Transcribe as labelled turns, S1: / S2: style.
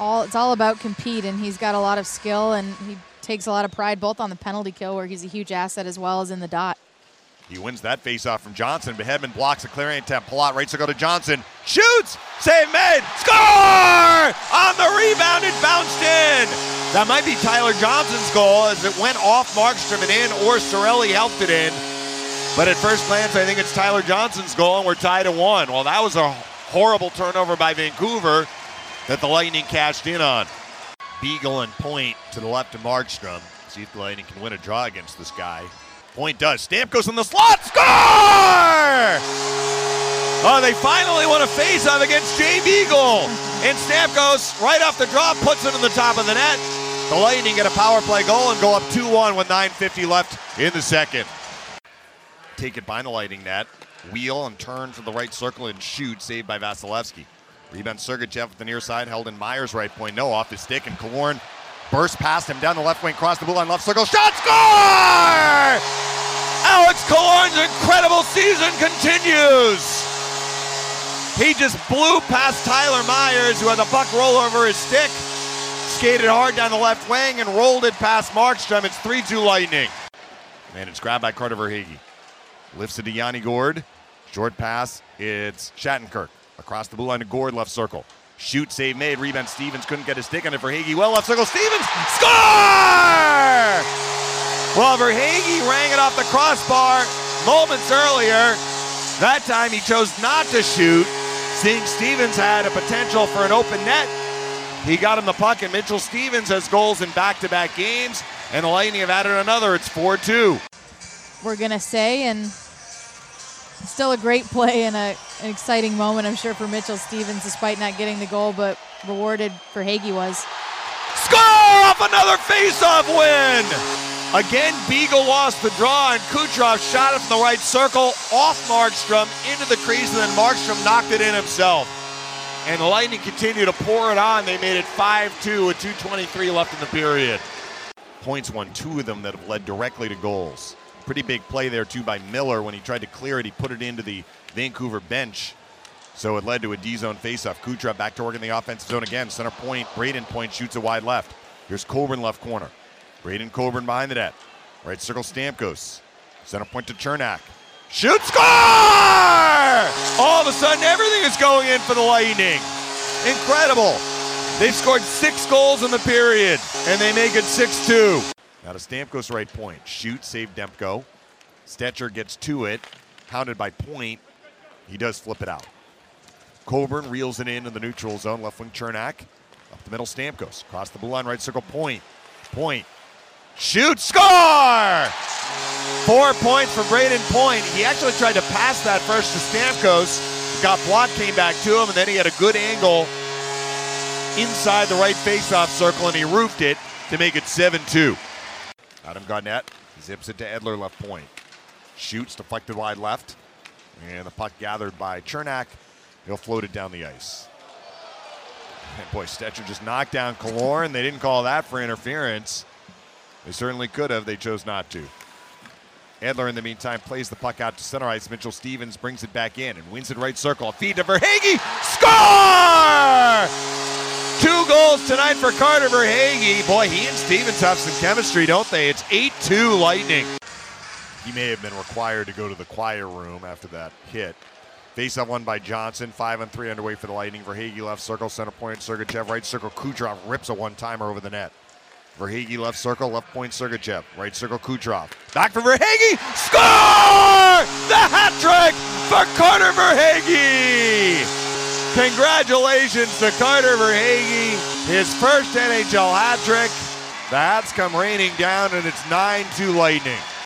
S1: all it's all about compete, and he's got a lot of skill, and he takes a lot of pride both on the penalty kill, where he's a huge asset, as well as in the dot.
S2: He wins that faceoff from Johnson, but Hedman blocks a clearing attempt. Palat right go to Johnson. Shoots! Save made! Score! On the rebound, it bounced in. That might be Tyler Johnson's goal as it went off Markstrom and in, or Cirelli helped it in. But at first glance, I think it's Tyler Johnson's goal, and we're tied at one. Well, that was a horrible turnover by Vancouver that the Lightning cashed in on. Beagle and Point to the left of Markstrom. See if the Lightning can win a draw against this guy. Point does. Stamkos in the slot. Score! Oh, they finally won a face-off against Jay Beagle. And Stamkos, right off the draw, puts it in the top of the net. The Lightning get a power play goal and go up 2-1 with 9.50 left in the second. Take it by the Lightning net. Wheel and turn to the right circle and shoot, saved by Vasilevskiy. Rebound Sergachev with the near side, held in Myers right point. No, off his stick, and Killorn burst past him down the left wing, cross the blue line, left circle, shot, score! Alex Killorn's incredible season continues. He just blew past Tyler Myers, who had the puck roll over his stick, skated hard down the left wing, and rolled it past Markstrom. It's 3 2 Lightning. And it's grabbed by Carter Verhaeghe. Lifts it to Yanni Gourde. Short pass. It's Shattenkirk. Across the blue line to Gourde, left circle. Shoot, save made. Rebound Stephens couldn't get his stick on it. Verhaeghe, well left circle. Stephens, score! Well, Verhaeghe rang it off the crossbar moments earlier. That time he chose not to shoot, seeing Stephens had a potential for an open net. He got him the puck, and Mitchell Stephens has goals in back to back games, and the Lightning have added another. It's 4 2.
S1: We're going to say, and still a great play and a, an exciting moment, I'm sure, for Mitchell Stephens, despite not getting the goal, but rewarded Verhaeghe was.
S2: Score off another face-off win! Again, Beagle lost the draw, and Kucherov shot it from the right circle off Markstrom into the crease, and then Markstrom knocked it in himself. And the Lightning continue to pour it on. They made it 5 2 with 2.23 left in the period. Points won two of them that have led directly to goals. Pretty big play there, too, by Miller. When he tried to clear it, he put it into the Vancouver bench. So it led to a D zone faceoff. Kucherov back to work in the offensive zone again. Center point, Brayden Point shoots a wide left. Here's Coburn left corner. Braydon Coburn behind the net. Right circle Stamkos. Center point to Cernak. Shoot, score! All of a sudden, everything is going in for the Lightning. Incredible. They've scored six goals in the period, and they make it 6 2. Now to Stamkos' right point. Shoot, save Demko. Stecher gets to it, pounded by Point. He does flip it out. Coburn reels it in in the neutral zone. Left wing Cernak. Up the middle, Stamkos. Across the blue line, right circle, Point. Point Shoot, score! Four points for Brayden Point. He actually tried to pass that first to Stamkos. Got blocked, came back to him, and then he had a good angle inside the right faceoff circle, and he roofed it to make it 7 2. Adam Gaudette zips it to Edler, left point. Shoots, deflected wide left. And the puck gathered by Cernak. He'll float it down the ice. And boy, Stecher just knocked down Killorn. They didn't call that for interference. They certainly could have. They chose not to. Edler, in the meantime, plays the puck out to center ice. Mitchell Stephens brings it back in and wins it right circle. A feed to Verhaeghe. Score! Goals tonight for Carter Verhaeghe. Boy, he and Stephens have some chemistry, don't they? It's 8 2 Lightning. He may have been required to go to the choir room after that hit. Face off one by Johnson. Five on three underway for the Lightning. Verhaeghe left circle, center point, Sergachev right circle. Kucherov rips a one timer over the net. Verhaeghe left circle, left point Sergachev. Right circle Kucherov. Back for Verhaeghe. Score! The hat trick for Carter Verhaeghe. Congratulations to Carter Verhaeghe. His first NHL hat trick. The hats come raining down and it's 9-2 Lightning.